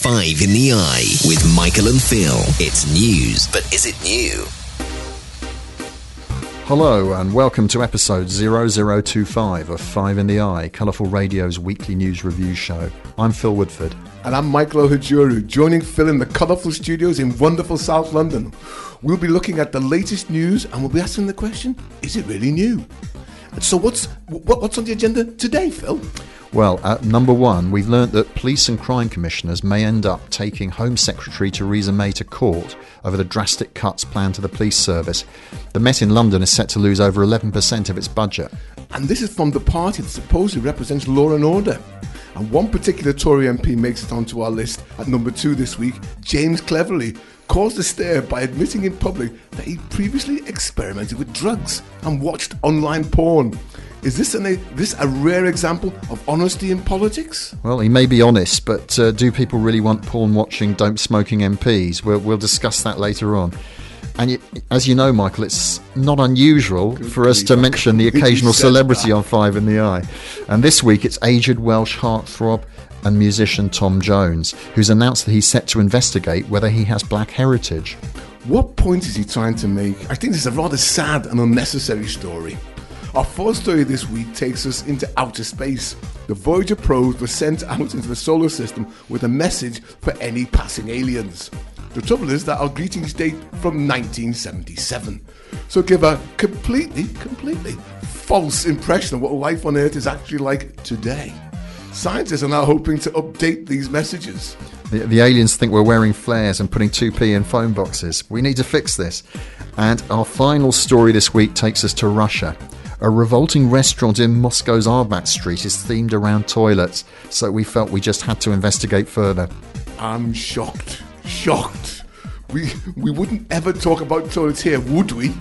Five in the Eye with Michael and Phil. It's news, but is it new? Hello and welcome to episode 0025 of Five in the Eye, Colourful Radio's weekly news review show. I'm Phil Woodford. And I'm Michael Ohajuru, joining Phil in the colourful studios in wonderful South London. We'll be looking at the latest news and we'll be asking the question, is it really new? So what's what, what's on the agenda today, Phil? Well, at number one, we've learnt that police and crime commissioners may end up taking Home Secretary Theresa May to court over the drastic cuts planned to the police service. The Met in London is set to lose over 11% of its budget. And this is from the party that supposedly represents law and order. And one particular Tory MP makes it onto our list at number two this week, James Cleverly, caused a stir by admitting in public that he previously experimented with drugs and watched online porn. Is this, an, a, this a rare example of honesty in politics? Well, he may be honest, but uh, do people really want porn watching, dope smoking MPs? We'll, we'll discuss that later on. And you, as you know, Michael, it's not unusual Good for us to mention the occasional celebrity that. on Five in the Eye. And this week it's aged Welsh heartthrob and musician Tom Jones, who's announced that he's set to investigate whether he has black heritage. What point is he trying to make? I think this is a rather sad and unnecessary story. Our fourth story this week takes us into outer space. The Voyager probes were sent out into the solar system with a message for any passing aliens. The trouble is that our greetings date from 1977. So give a completely, completely false impression of what life on Earth is actually like today. Scientists are now hoping to update these messages. The, the, aliens think we're wearing flares and putting 2p in phone boxes. We need to fix this. And our final story this week takes us to Russia. A revolting restaurant in Moscow's Arbat Street is themed around toilets, so we felt we just had to investigate further. I'm shocked. Shocked. We we wouldn't ever talk about toilets here, would we?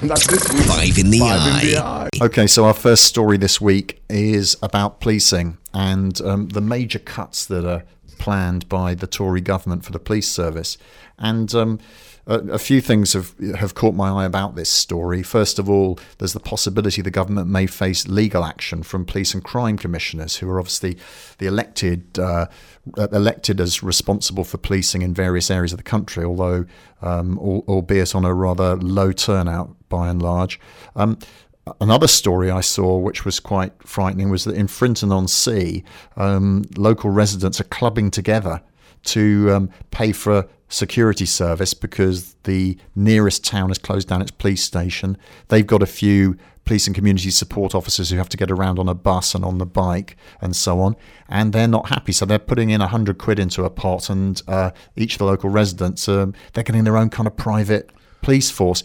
And that's this week. Five in the, Five eye. In the eye. Okay, so our first story this week is about policing and um, the major cuts that are planned by the Tory government for the police service. And um, a, few things have have caught my eye about this story. First of all, there's the possibility the government may face legal action from police and crime commissioners, who are obviously the elected uh, elected as responsible for policing in various areas of the country, although um, albeit on a rather low turnout by and large. Um, Another story I saw, which was quite frightening, was that in Frinton on Sea, um, local residents are clubbing together to um, pay for security service because the nearest town has closed down its police station. They've got a few police and community support officers who have to get around on a bus and on the bike and so on, and they're not happy. So they're putting in a hundred quid into a pot, and uh, each of the local residents um, they're getting their own kind of private police force.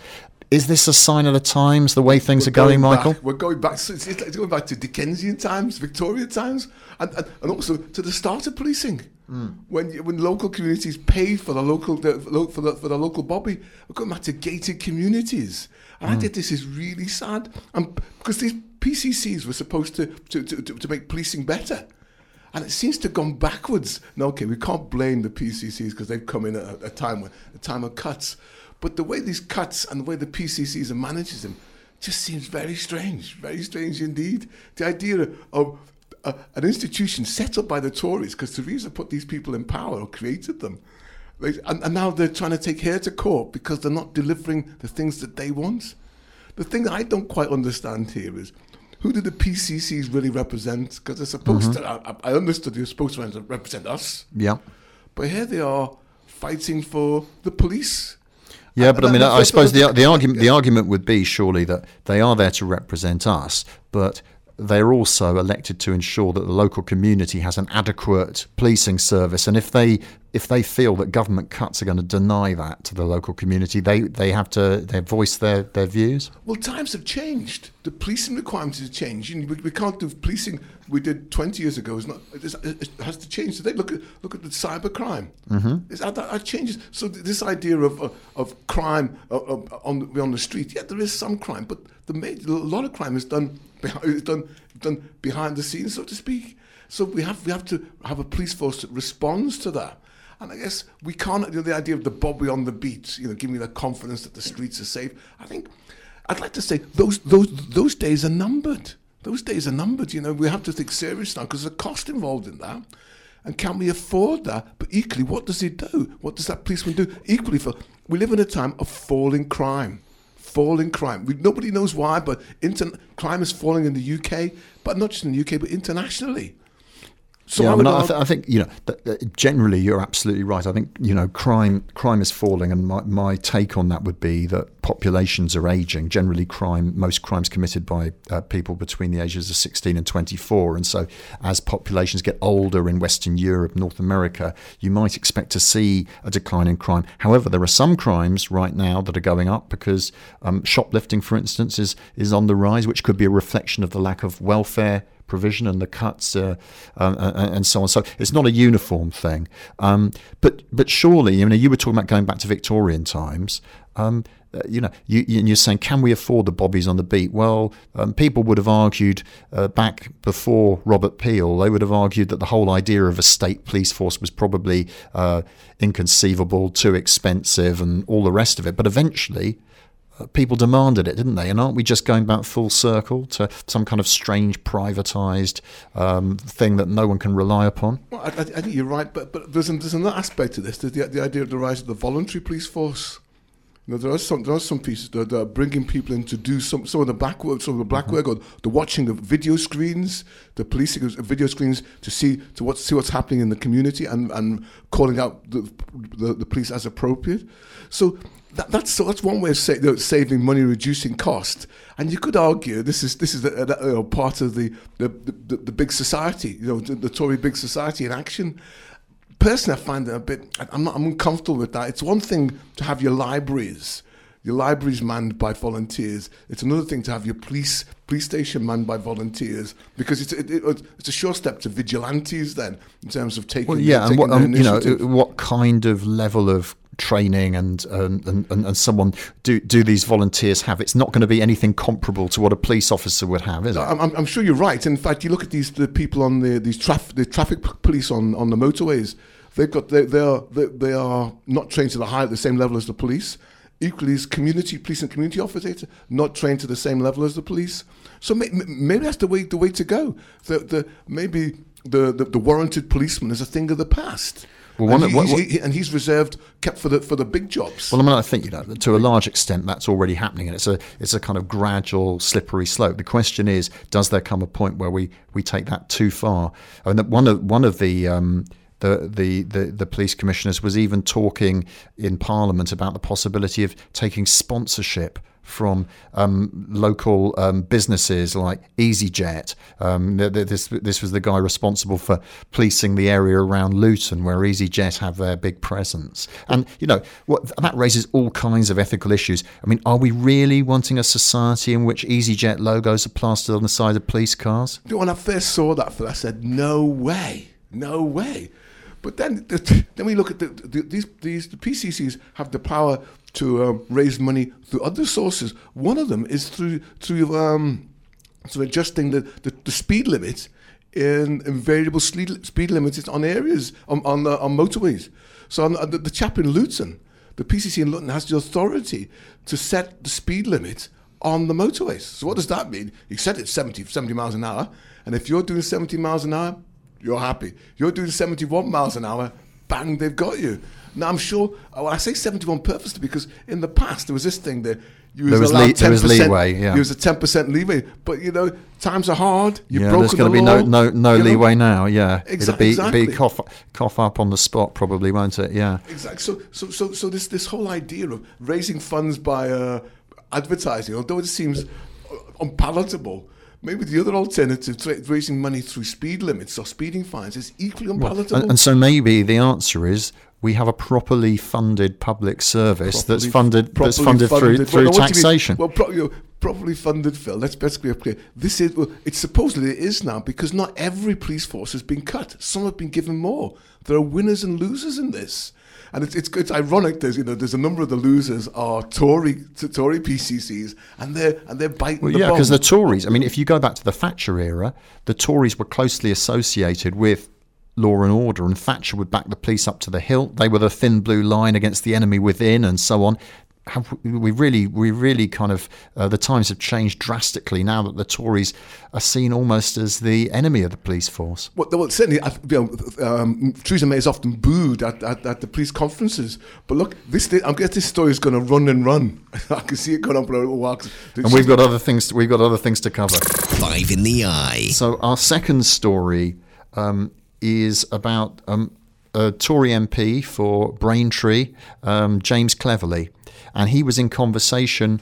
Is this a sign of the times, the way things we're are going, going Michael? we're going back. It's, it's going back to Dickensian times, Victorian times, and, and, and also to the start of policing. Mm. When when local communities pay for the local the, for the for the local bobby, we're going back to gated communities. And mm. I think this is really sad, and because these PCCs were supposed to to, to, to make policing better. And it seems to have gone backwards. Now, okay, we can't blame the PCCs because they've come in at a, time when a time of cuts. But the way these cuts and the way the PCCs are managing them just seems very strange, very strange indeed. The idea of uh, an institution set up by the Tories, because Theresa put these people in power or created them, and, and, now they're trying to take her to court because they're not delivering the things that they want. The thing I don't quite understand here is who do the PCCs really represent? Because they're supposed mm-hmm. to, I, I understood they're supposed to represent us. Yeah. But here they are fighting for the police yeah, but I mean, I suppose the the argument the argument would be surely that they are there to represent us, but they're also elected to ensure that the local community has an adequate policing service. And if they if they feel that government cuts are going to deny that to the local community, they, they have to they voice their, their views. Well, times have changed. The policing requirements have changed. We, we can't do policing we did 20 years ago. It's not, it has to change today. Look at look at the cyber crime. Mm-hmm. That, that, changes. So this idea of of, of crime uh, on on the street, yeah, there is some crime, but the major, a lot of crime is done behind, done done behind the scenes, so to speak. So we have we have to have a police force that responds to that. And I guess we can't you know, the idea of the Bobby on the beat, you know, giving me the confidence that the streets are safe. I think I'd like to say those those those days are numbered. Those days are numbered. You know, we have to think serious now because there's a cost involved in that. And can we afford that? But equally, what does it do? What does that policeman do? Equally, for we live in a time of falling crime. Falling crime. We, nobody knows why, but inter- crime is falling in the UK, but not just in the UK, but internationally. So yeah, I, mean, I, th- I, think you know generally you're absolutely right. I think you know crime crime is falling, and my, my take on that would be that populations are aging. Generally, crime most crimes committed by uh, people between the ages of 16 and 24, and so as populations get older in Western Europe, North America, you might expect to see a decline in crime. However, there are some crimes right now that are going up because um, shoplifting, for instance, is is on the rise, which could be a reflection of the lack of welfare provision and the cuts uh, uh, and so on. So it's not a uniform thing. Um, but but surely, you know, you were talking about going back to Victorian times. Um, uh, you know, you, you're saying, can we afford the bobbies on the beat? Well, um, people would have argued uh, back before Robert Peel, they would have argued that the whole idea of a state police force was probably uh, inconceivable, too expensive, and all the rest of it. But eventually, people demanded it, didn't they? And aren't we just going back full circle to some kind of strange privatized um, thing that no one can rely upon? Well, I, I, think you're right, but but there's, there's another aspect to this. There's the, the idea of the rise of the voluntary police force. You know, there are some there are some pieces that, that are bringing people in to do some some of the black work, some of the black mm-hmm. work, or the watching of video screens, the policing of video screens to see to what see what's happening in the community and, and calling out the, the, the police as appropriate. So that, that's that's one way of say, you know, saving money, reducing cost. And you could argue this is this is a, a, you know, part of the the, the the, big society, you know, the, the, Tory big society in action. Personally, I find it a bit. I'm not. I'm uncomfortable with that. It's one thing to have your libraries, your libraries manned by volunteers. It's another thing to have your police police station manned by volunteers because it's it, it, it's a sure step to vigilantes then in terms of taking. Well, yeah, taking and what um, you know, what kind of level of training and, um, and, and, and someone do, do these volunteers have? It's not going to be anything comparable to what a police officer would have, is it? I'm, I'm sure you're right. In fact, you look at these the people on the these traf- the traffic police on, on the motorways. They've got they, they are they, they are not trained to the high the same level as the police. Equally, as community police and community officers not trained to the same level as the police. So may, maybe that's the way the way to go. The, the maybe the, the, the warranted policeman is a thing of the past. Well, one, and, he, what, what, he, and he's reserved, kept for the for the big jobs. Well, I mean, I think you know, to a large extent, that's already happening, and it's a it's a kind of gradual, slippery slope. The question is, does there come a point where we, we take that too far? I mean, one of one of the um, the, the, the, the, police commissioners was even talking in Parliament about the possibility of taking sponsorship from um, local um, businesses like EasyJet. Um, this this was the guy responsible for policing the area around Luton, where EasyJet have their big presence. And you know what that raises all kinds of ethical issues. I mean, are we really wanting a society in which EasyJet logos are plastered on the side of police cars? When I first saw that, I said, "No way, no way." But then, then we look at the, the, these these the PCCs have the power to um, raise money through other sources. One of them is through through um, through adjusting the, the, the speed limit in, in variable speed, speed limits on areas on on, uh, on motorways. So on the, the chap in Luton, the PCC in Luton has the authority to set the speed limit on the motorways. So what does that mean? You set it 70, 70 miles an hour, and if you're doing 70 miles an hour, you're happy. You're doing 71 miles an hour, bang, they've got you. Now, I'm sure, well, I say 71 purposely because in the past there was this thing that you was, allowed le- 10%, there was leeway, yeah. You was a 10% leeway. But, you know, times are hard. You've yeah, broken there's going the to be law, no, no, no leeway know? now, yeah. Exa- It'll be, exactly. be cough, cough up on the spot, probably, won't it? Yeah. Exactly. So, so, so, so this, this whole idea of raising funds by uh, advertising, although it seems unpalatable, maybe the other alternative, to raising money through speed limits or speeding fines, is equally unpalatable. Well, and, and, so maybe the answer is we have a properly funded public service properly, that's funded that's funded, funded through through well, taxation. Well, pro- you know, properly funded, Phil. Let's let's be clear. This is well, it's supposedly it is now because not every police force has been cut. Some have been given more. There are winners and losers in this. And it's, it's, it's ironic. There's you know there's a number of the losers are Tory Tory PCCs, and they're and they're biting. Well, the yeah, because the Tories. I mean, if you go back to the Thatcher era, the Tories were closely associated with law and order, and Thatcher would back the police up to the hilt. They were the thin blue line against the enemy within, and so on. Have we really, we really kind of uh, the times have changed drastically now that the Tories are seen almost as the enemy of the police force. Well, well certainly, you know, um, Theresa May is often booed at, at, at, the police conferences. But look, this I guess this story is going to run and run. I can see it going on for a little while. And we've got other things. To, we've got other things to cover. Five in the eye. So our second story um, is about um, a Tory MP for Braintree, um, James Cleverly and he was in conversation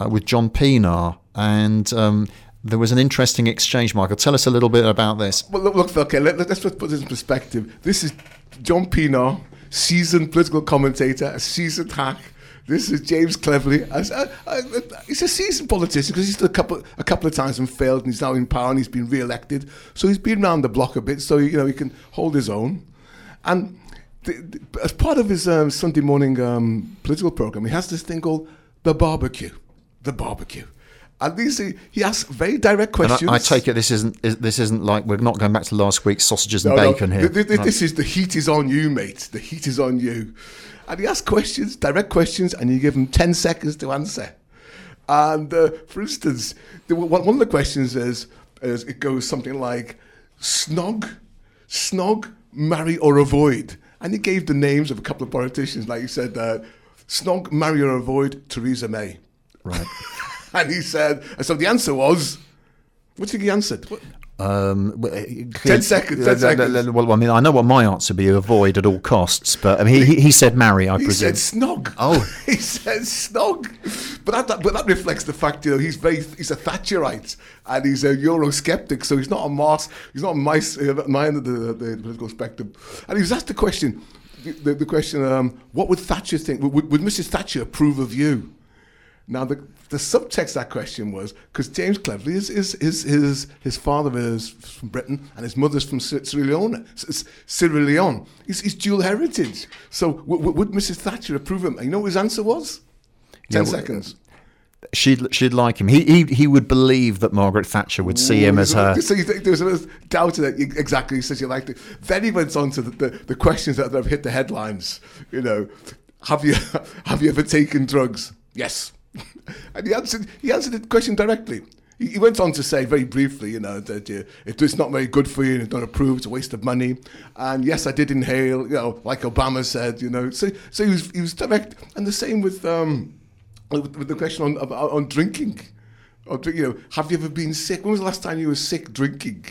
uh, with John Pienaar, and um, there was an interesting exchange. Michael, tell us a little bit about this. Well, look, look okay, let, us put this in perspective. This is John Pienaar, seasoned political commentator, a seasoned hack. This is James Cleverly. he's a seasoned politician because he's done a couple a couple of times and failed, and he's now in power and he's been re-elected. So he's been around the block a bit, so you know he can hold his own. And the, the, as part of his um, Sunday morning um, political program, he has this thing called the barbecue. The barbecue. And these, he asks very direct questions. I, I, take it this isn't this isn't like we're not going back to last week's sausages and no, bacon no. here. This, this is the heat is on you, mate. The heat is on you. And he asks questions, direct questions, and you give him ten seconds to answer. And uh, for instance, the, one of the questions is, is it goes something like snog, snog, marry or avoid. And he gave the names of a couple of politicians, like he said, uh, Snog, marry or avoid Theresa May. Right. and he said, and so the answer was, what did he answer? What? Um, ten seconds. Ten seconds. Well, I mean, I know what my answer would be: avoid at all costs. But I mean, he, he said marry. I he presume. He said snog. Oh, he said snog. But that, but that reflects the fact, you know, he's very he's a Thatcherite and he's a Eurosceptic, so he's not a Mars. He's not a my, uh, my end of the, the, political spectrum. And he was asked the question, the, the question, um, what would Thatcher think? Would, would Mrs. Thatcher approve of you? Now, the, the subtext of that question was because James Cleverly is, is, is, his, his father is from Britain and his mother's from Sierra Leone. Sierra Leone. He's, he's dual heritage. So, w- w- would Mrs. Thatcher approve him? And you know what his answer was? Ten yeah, seconds. She'd, she'd like him. He, he he would believe that Margaret Thatcher would see him as her. So you think there was a doubt in it. Exactly. He says you liked it. Then he went on to the, the, the questions that have hit the headlines. You know, have you have you ever taken drugs? Yes. and he answered, he answered the question directly. He, he went on to say very briefly, you know, that uh, it's not very good for you and it's not approved, it's a waste of money. And yes, I did inhale, you know, like Obama said, you know. So, so he was, he was direct. And the same with, um, with, with the question on, on drinking. Or, you know, have you ever been sick? When was the last time you were sick drinking?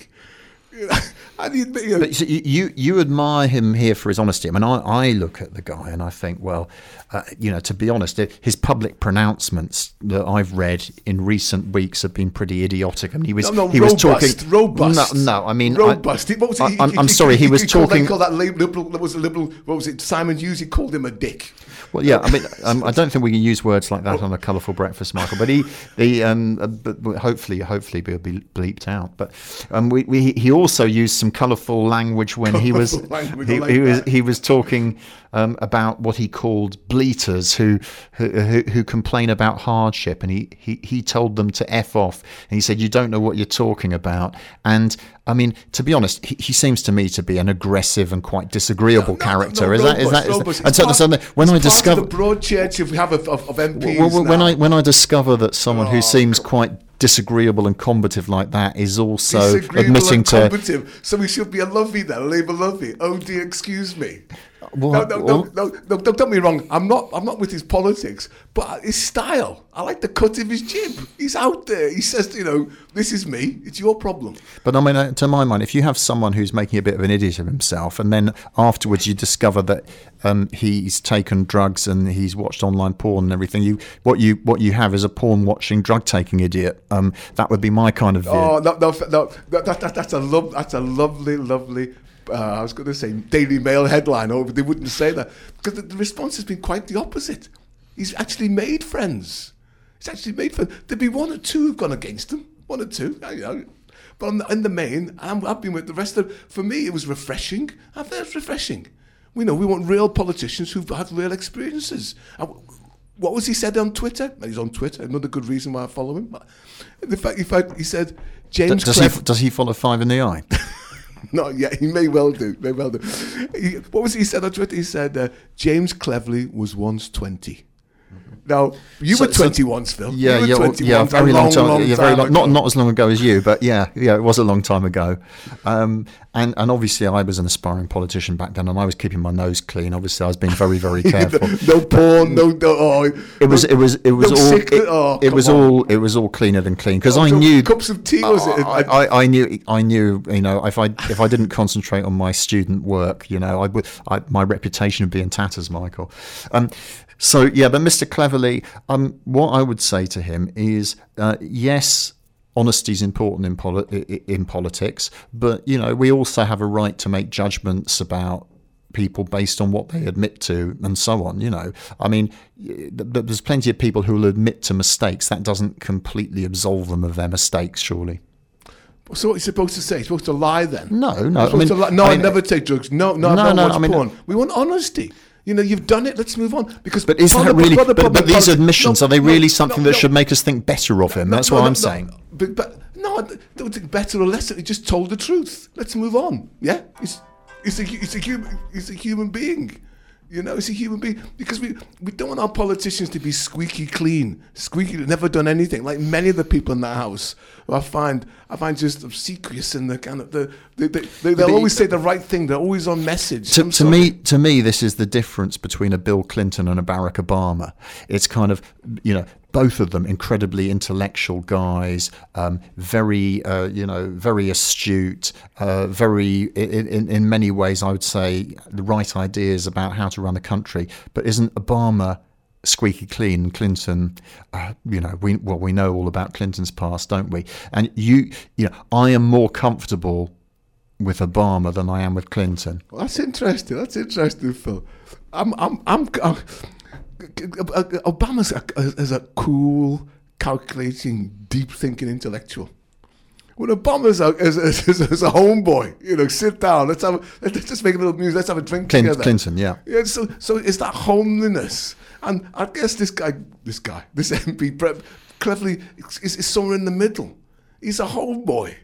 and you know, but so you you admire him here for his honesty. I mean, I, I look at the guy and I think, well, uh, you know, to be honest, his public pronouncements that I've read in recent weeks have been pretty idiotic. I mean, he was no, no, he robust, was talking robust. No, no I mean robust. I, what was he, I, am sorry, he, he was he talking. Called, that liberal. That was a liberal. What was it? Simon Hughes. He called him a dick. Well, yeah, I mean, um, I don't think we can use words like that on a colourful breakfast, Michael. But he, he, um, uh, but hopefully, hopefully, will be bleeped out. But um, we, we, he also used some colourful language when he was, he, like he was, he was talking um, about what he called bleaters who, who, who complain about hardship, and he, he he told them to f off, and he said you don't know what you're talking about. And I mean, to be honest, he, he seems to me to be an aggressive and quite disagreeable no, no, character. No, is, that, is that is that? and so, part, so when I discover the broad church we have of, of, of MPs, well, when I when I discover that someone oh, who seems quite disagreeable and combative like that is also admitting to combative. So we should be a lovey then, Labour lovey. Oh dear, excuse me. No, no, no, no, no, don't me wrong. I'm not. I'm not with his politics, but his style. I like the cut of his jib. He's out there. He says, you know, this is me. It's your problem. But I mean, uh, to my mind, if you have someone who's making a bit of an idiot of himself, and then afterwards you discover that um, he's taken drugs and he's watched online porn and everything, you what you what you have is a porn watching, drug taking idiot. Um, that would be my kind of view. Oh no, no, no that, that, that's a love. That's a lovely, lovely uh, I was going to say Daily Mail headline, or they wouldn't say that because the, the, response has been quite the opposite. He's actually made friends. He's actually made friends. There'd be one or two who've gone against him, one or two. You know. But the, in the main, i have been with the rest of. For me, it was refreshing. I thought it was refreshing. We know we want real politicians who've had real experiences. what was he said on Twitter? He's on Twitter. Another good reason why I follow him. In fact, in fact he said James. Does, does he does he follow Five in the Eye? Not yet. He may well do. May well do. He, what was he said on Twitter? He said uh, James Cleverly was once twenty. Now you So- were so- 20 once, Phil. Yeah, you were yeah, well, yeah, very long, time. yeah, very long, not ago. not as long ago as you, but yeah, yeah, it was a long time ago. Um, and and obviously, I was an aspiring politician back then, and I was keeping my nose clean. Obviously, I was being very, very careful. no porn, no, no. Oh, It was, it was, it was no all, sick- it, oh, it was on. all, it was all cleaner than clean because I So knew cups of tea was it? I, I, I knew, I knew, you know, if I if I didn't concentrate on my student work, you know, I would, I, my reputation would be in tatters, Michael. Um, so yeah, but Mr. Cleverly, um, what I would say to him is, uh, yes. Honesty is important in, poli- in politics, but you know we also have a right to make judgments about people based on what they admit to and so on. You know, I mean, th- th- there's plenty of people who will admit to mistakes. That doesn't completely absolve them of their mistakes, surely. So what are you supposed to say? You're supposed to lie then? No, no, I mean- lie. no, I I, never take drugs. No, no, No, no, no, watch I mean- porn. We want honesty. You know, you've done it. Let's move on. Because But is part that really? part of But, but these admissions no, are they no, really something no, that should make us think better of him? That's what I'm saying. But, but no, don't think better or less. He just told the truth. Let's move on. Yeah, he's he's a he's a human he's a human being. You know, he's a human being because we we don't want our politicians to be squeaky clean, squeaky, never done anything. Like many of the people in that house, who I find I find just obsequious and the kind of the they, they, they, they'll the- always say the right thing. They're always on message. To, to me, to me, this is the difference between a Bill Clinton and a Barack Obama. It's kind of, you know, both of them incredibly intellectual guys, um, very, uh, you know, very astute, uh, very, in, in, many ways, I would say, the right ideas about how to run a country. But isn't Obama squeaky clean? Clinton, uh, you know, we well, we know all about Clinton's past, don't we? And you, you know, I am more comfortable with Obama than I am with Clinton. Well, that's interesting. That's interesting, Phil. I'm, I'm, I'm. I'm Obama's a, is a cool, calculating, deep-thinking intellectual. When Obama's a, is, is, is a homeboy, you know, sit down. Let's have. Let's just make a little music. Let's have a drink Clint- together. Clinton, yeah. Yeah. So, so it's that homeliness, and I guess this guy, this guy, this MP, Brett, cleverly is, is somewhere in the middle. He's a homeboy.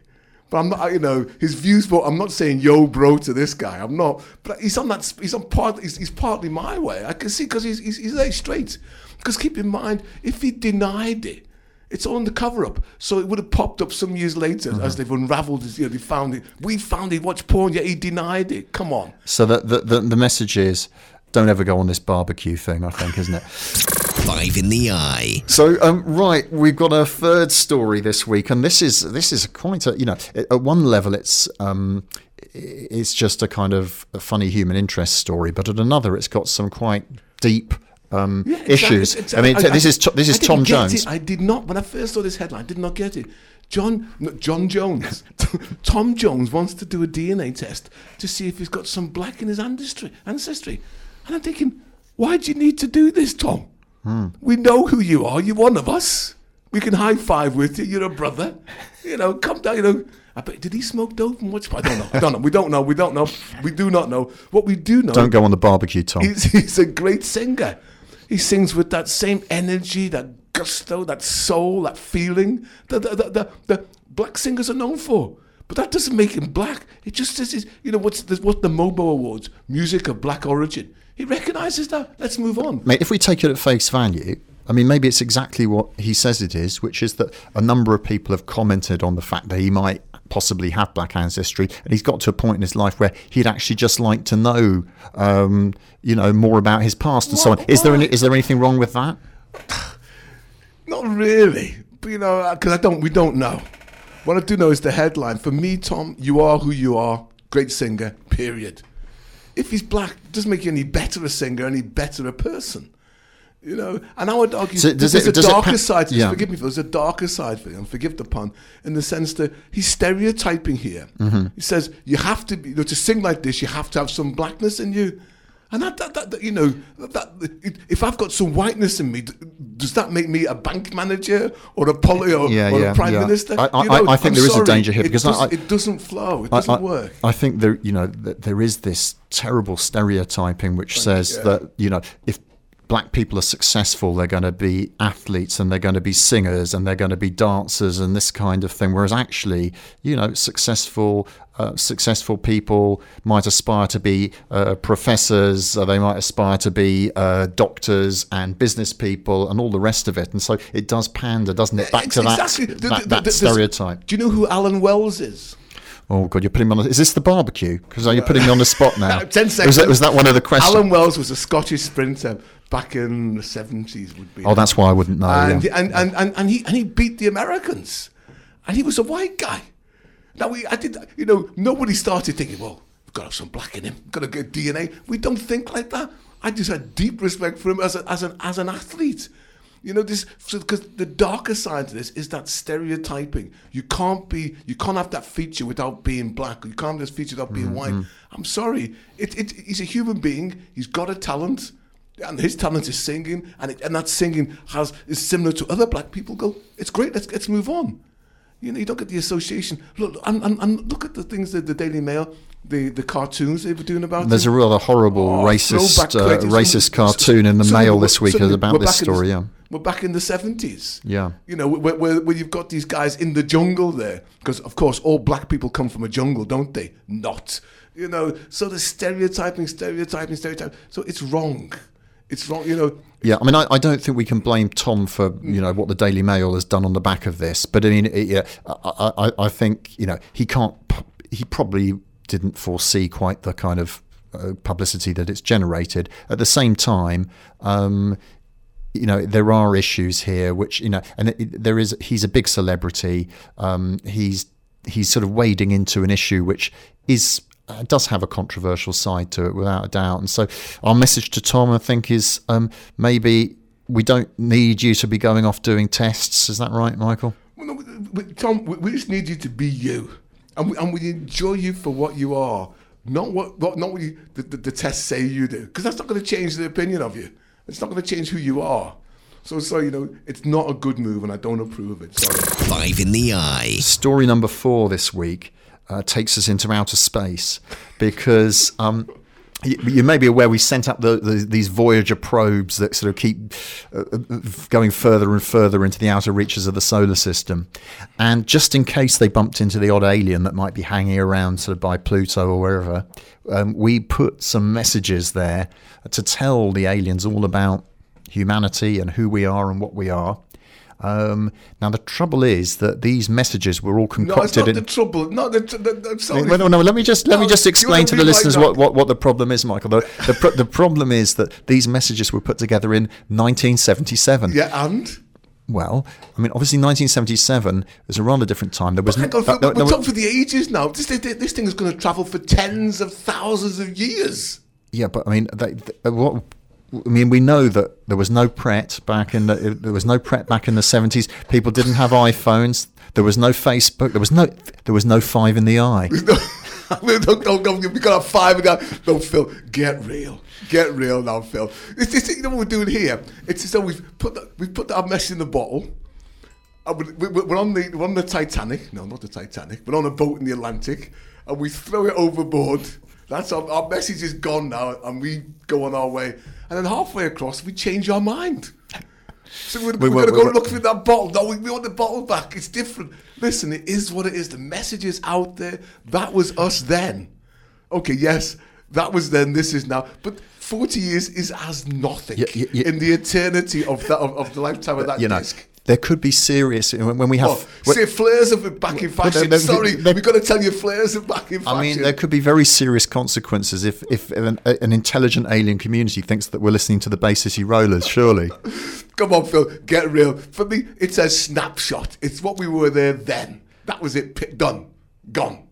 But I'm not, you know, his views. But I'm not saying yo, bro, to this guy. I'm not. But he's on that. He's on part. He's, he's partly my way. I can see because he's, he's he's very straight. Because keep in mind, if he denied it, it's all in the cover up. So it would have popped up some years later as they've unravelled it. You know, they found it. We found it. watched porn. Yet he denied it. Come on. So the, the, the, the message is don't ever go on this barbecue thing, I think, isn't it? Five in the eye. So um, right, we've got a third story this week, and this is this is quite a you know at one level it's um, it's just a kind of a funny human interest story, but at another it's got some quite deep um, Yeah, exactly, issues. exactly. I mean, this is this is I Tom Jones. it. I did not. When I first saw this headline, I did not get it. John no, John Jones, Tom Jones wants to do a DNA test to see if he's got some black in his ancestry. Ancestry, and I'm thinking, why do you need to do this, Tom? Hmm. We know who you are. You're one of us. We can high five with you. You're a brother. You know, come down. You know. I bet, did he smoke dope and what's? I don't know. I don't know. We don't know. We don't know. We do not know. What we do know. Don't go on the barbecue, Tom. He's, he's a great singer. He sings with that same energy, that gusto, that soul, that feeling that the, the, the, the black singers are known for. But that doesn't make him black. It just says, you know, what's the, what's the MOBO Awards? Music of black origin. He recognizes that. Let's move on. Mate, if we take it at face value, I mean, maybe it's exactly what he says it is, which is that a number of people have commented on the fact that he might possibly have black ancestry, and he's got to a point in his life where he'd actually just like to know, um, you know, more about his past and so on. Is there any, is there anything wrong with that? Not really, but you know, because I don't. We don't know. What I do know is the headline. For me, Tom, you are who you are. Great singer. Period. If he's black, it doesn't make you any better a singer, any better a person. You know, and I would argue So does there's it- a does it darker pa- side to this. yeah. Forgive me, Phil, there's a darker side for him. Forgive the pun, in the sense that he's stereotyping here. Mm-hmm. He says you have to be you know, to sing like this. You have to have some blackness in you, and that, that, that, that, you know that if I've got some whiteness in me, does that make me a bank manager or a poli or, Yeah, or yeah, a prime yeah. minister? I- I- You know, I think I'm there is a danger here because I- doesn't- I- it doesn't flow. It I- doesn't I, work. I think there, you know, that there is this terrible stereotyping which says yeah. that you know if black people are successful, they're going to be athletes and they're going to be singers and they're going to be dancers and this kind of thing. Whereas actually, you know, successful uh, successful people might aspire to be uh, professors, uh, they might aspire to be uh, doctors and business people and all the rest of it. And so it does pander, doesn't it, back to Exactly. that, The- that, the- that stereotype. Do you know who Allan Wells is? Oh God, you're putting me on. The, is this the barbecue? Because you're putting me on the spot now. Ten Was seconds. that, was that one of the questions? Allan Wells was a Scottish sprinter back in the seventies. Would be. oh, that's why I wouldn't know. and, yeah. and, and, and, and he and he beat the Americans, and he was a white guy. Now we, I did, you know, nobody started thinking, well, we've got to have some black in him, got to get DNA. We don't think like that. I just had deep respect for him as a, as an as an athlete. You know, this because the darker side to this is that stereotyping. You can't be, you can't have that feature without being black. You can't have this feature without being mm-hmm. white. I'm sorry, it, it, he's a human being. He's got a talent and his talent is singing, and it, and that singing has is similar to other black people. Go, it's great. Let's let's move on. You know, you don't get the association. Look, and, and, and look at the things that the Daily Mail, the, the cartoons they were doing about. There's it. a rather horrible Oh, racist uh, racist cartoon in the suddenly Mail this week about this the- story. Yeah. We're back in the 70s. Yeah. You know, where, where, where you've got these guys in the jungle there. Because, of course, all black people come from a jungle, don't they? Not. You know, so the stereotyping, stereotyping, stereotyping. So it's wrong. It's wrong, you know. Yeah, I mean, I, I don't think we can blame Tom for you know what the Daily Mail has done on the back of this, but I mean, it, yeah, I, I, I think you know he can't, he probably didn't foresee quite the kind of uh, publicity that it's generated. At the same time, um, you know there are issues here which you know and it, it- there is he's a big celebrity um, he's he's sort of wading into an issue which is uh, does have a controversial side to it without a doubt and so our message to Tom I think is um, maybe we don't need you to be going off doing tests is that right Michael Well, no, we- we- Tom, we, we just need you to be you, and we, and we enjoy you for what you are, not what, what not what you, the, the, the tests say you do, because that's not going to change the opinion of you. It's not going to change who you are. So, so you know, it's not a good move, and I don't approve of it. Sorry. Five in the eye. story number four this week uh, takes us into outer space because um, you, you may be aware we sent up the, the, these Voyager probes that sort of keep uh, going further and further into the outer reaches of the solar system. And just in case they bumped into the odd alien that might be hanging around sort of by Pluto or wherever, um, we put some messages there to tell the aliens all about humanity and who we are and what we are. Um, now the trouble is that these messages were all concocted. No, not the trouble. No, the, the, the. Well, no, no, let me just let me just explain wanna the be like listeners what, what, what the problem is, Michael. The, the, pro- the problem is that these messages were put together in 1977. Yeah, and Well, I mean, obviously 1977 was a rather different time. There was on, uh, we're, no- we're no- talking for the ages now. This, this, this thing is going to travel for tens of thousands of years. Yeah, but I mean, they, they, what? I mean, we know that there was no Pret back in the there was no Pret back in the seventies. People didn't have iPhones. There was no Facebook. There was no there was no Five in the Eye. don't, don't, don't, we got a five and that. No, Phil, get real. Get real now, Phil. It's this, you know what we're doing here? It's as though we've put the, we've put our mess in the bottle. We- we- We're on the we're on the Titanic. No, not the Titanic. We're on a boat in the Atlantic, and we throw it overboard. That's our, our message is gone now, and we go on our way. And then halfway across, we change our mind. So we're, We- we're, going to go look for that bottle. No, we, we want the bottle back. It's different. Listen, it is what it is. The message is out there. That was us then. Okay, yes, that was then. This is now. But 40 years is as nothing Yeah, yeah, yeah. in the eternity of that of, of the lifetime of uh, that You know, disc. There could be serious when, we have. When- say flares of it back in But fashion. there- there- Sorry, there- we've got to tell you flares are back in fashion. I mean, there could be very serious consequences if, if an, an intelligent alien community thinks that we're listening to the Bay City Rollers. Surely, Come on, Phil, get real. For me, it's a snapshot. It's what we were there then. That was it. Done. Gone.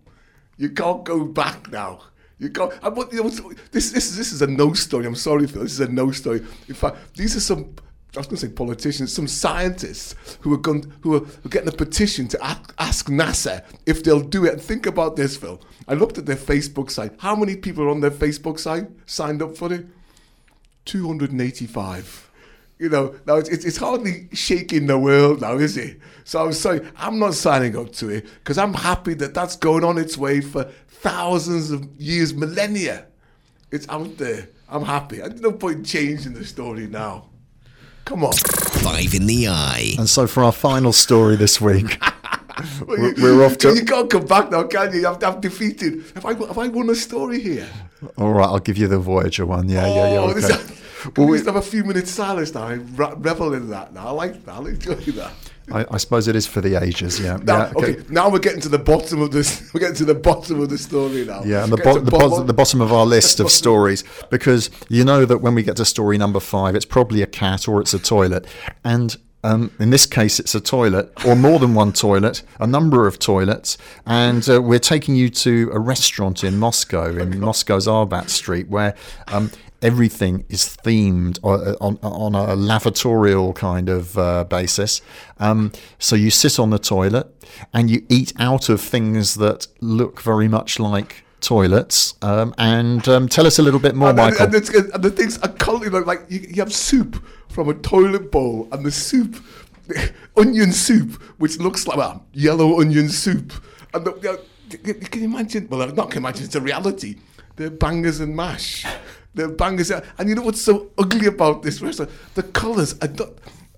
You can't go back now. You can't. I want, you know, this, this, is, this is a no story. I'm sorry, Phil. This is a no story. In fact, these are some. I was going to say politicians, some scientists who are going, who are, who are getting a petition to ask, ask NASA if they'll do it. And think about this, Phil. I looked at their Facebook site. How many people are on their Facebook site signed up for it? 285. You know, now it's, it's, it's hardly shaking the world now, is it? So I'm sorry, I'm not signing up to it because I'm happy that that's going on its way for thousands of years, millennia. It's out there. I'm happy. There's no point changing the story now. Come on. Five in the eye. And so for our final story this week, We're- you- we're off to- You can't come back now, can you? I've, I've defeated. Have I, have I won a story here? all right, I'll give you the Voyager one. Yeah, yeah, yeah. Oh, this, Okay. can Well, we we- just have a few minutes silence now? I revel in that now. I like that. I enjoy that. I, I suppose it is for the ages. Yeah. Now, yeah, okay. now we're getting to the bottom of this. We're getting to the bottom of the story now. Yeah, and the, bo- the, bottom, the bottom of our list of stories, because you know that when we get to story number five, it's probably a cat or it's a toilet. And um, in this case, it's a toilet, or more than one toilet, a number of toilets. And uh, we're taking you to a restaurant in Moscow, in Moscow's Arbat Street, where um, everything is themed on, on, on a lavatorial kind of uh, basis. Um, so you sit on the toilet and you eat out of things that look very much like toilets. Um, and um, tell us a little bit more, and, Michael. And, it's, and the things are you know, like you, you have soup from a toilet bowl, and the soup, onion soup, which looks like well, yellow onion soup. And the, you, know, can you imagine? Well, not can imagine. It's a reality. They're bangers and mash. They're bangers, and you know what's so ugly about this restaurant? The colours are, not,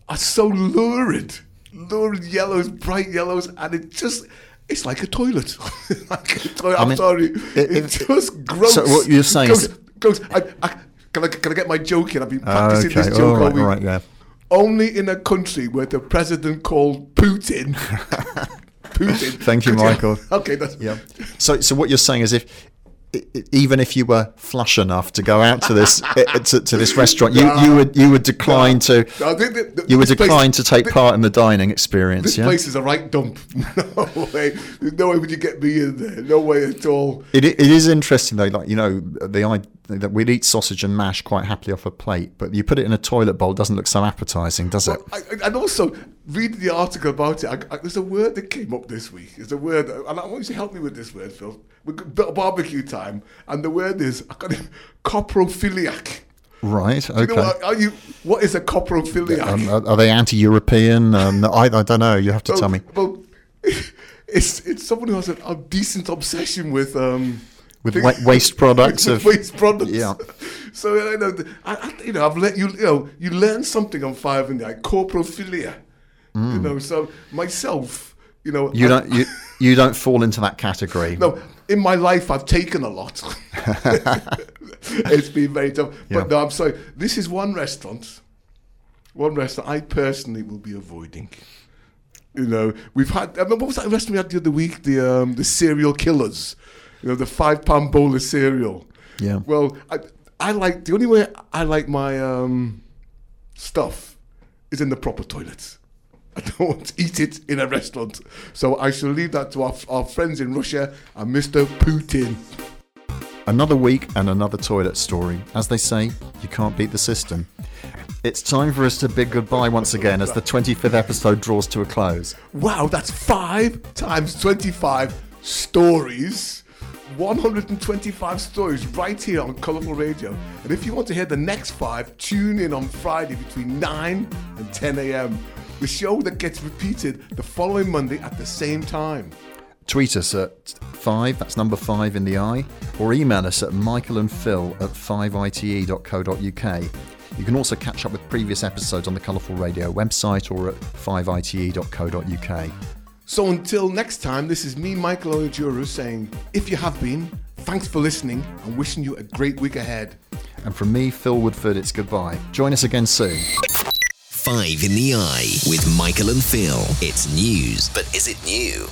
are so lurid, lurid yellows, bright yellows, and it just. It's like a toilet. like a toilet. I I'm mean, sorry. it- it's it- just gross. so what you're saying gross, is- goes. I, I, can I can I get my joke in? I've been practicing okay, this joke all all right, week. all right, yeah. Only in a country where the president called Putin. Putin. Thank you, Michael. Okay, that's Yeah. So, so what you're saying is, if even if you were flush enough to go out to this eh, eh, to, to this restaurant, you, you would you would decline to No, I think that- that you would this place- decline to take thi- part in the dining experience. This Yeah. place is a right dump. No way. There's no way would you get me in there. No way at all. It, it is interesting though, like you know, the that we'd eat sausage and mash quite happily off a plate, but you put it in a toilet bowl, it doesn't look so appetising, does it? I, I- and also, reading the article about it, I, I, there's a word that came up this week. It's a word, and I want you to help me with this word, Phil. We've got barbecue time, and the word is I got coprophiliac. Right. Do you Okay. know what, are you, what is a coprophiliac? Um, are, are they anti-European? Um, I, I don't know. You have to tell me. Well, it's it's someone who has a, a decent obsession with um With things- waste products with of- waste products. Yeah. So you know, I, you know, I've let you, you know, you learn something on Five in there, corporophilia. You know, so myself, you know, Mm. You I- don't you, you don't fall into that category. No, in my life, I've taken a lot. it's been very tough. Yeah. But no, I'm sorry. This is one restaurant, one restaurant I personally will be avoiding. You know, we've had. I remember what was that restaurant we had the other week? The um, the serial killers. You know, the five pound bowl of cereal. Yeah. Well, I I like the only way I like my um, stuff is in the proper toilets. I don't want to eat it in a restaurant. So I shall leave that to our, our friends in Russia and Mr. Putin. Another week and another toilet story. As they say, you can't beat the system. It's time for us to bid goodbye once again as the 25th episode draws to a close. Wow, that's five times 25 stories. 125 stories right here on Colourful Radio. And if you want to hear the next five, tune in on Friday between 9 and 10 a.m. The show that gets repeated the following Monday at the same time. Tweet us at 5, that's number 5 in the eye, or email us at michael and phil at 5ite.co.uk. You can also catch up with previous episodes on the Colourful Radio website or at 5ite.co.uk. So until next time, this is me, Michael Ohajuru, saying, if you have been, thanks for listening and wishing you a great week ahead. And from me, Phil Woodford, it's goodbye. Join us again soon. Five in the Eye with Michael and Phil. It's news, but is it new?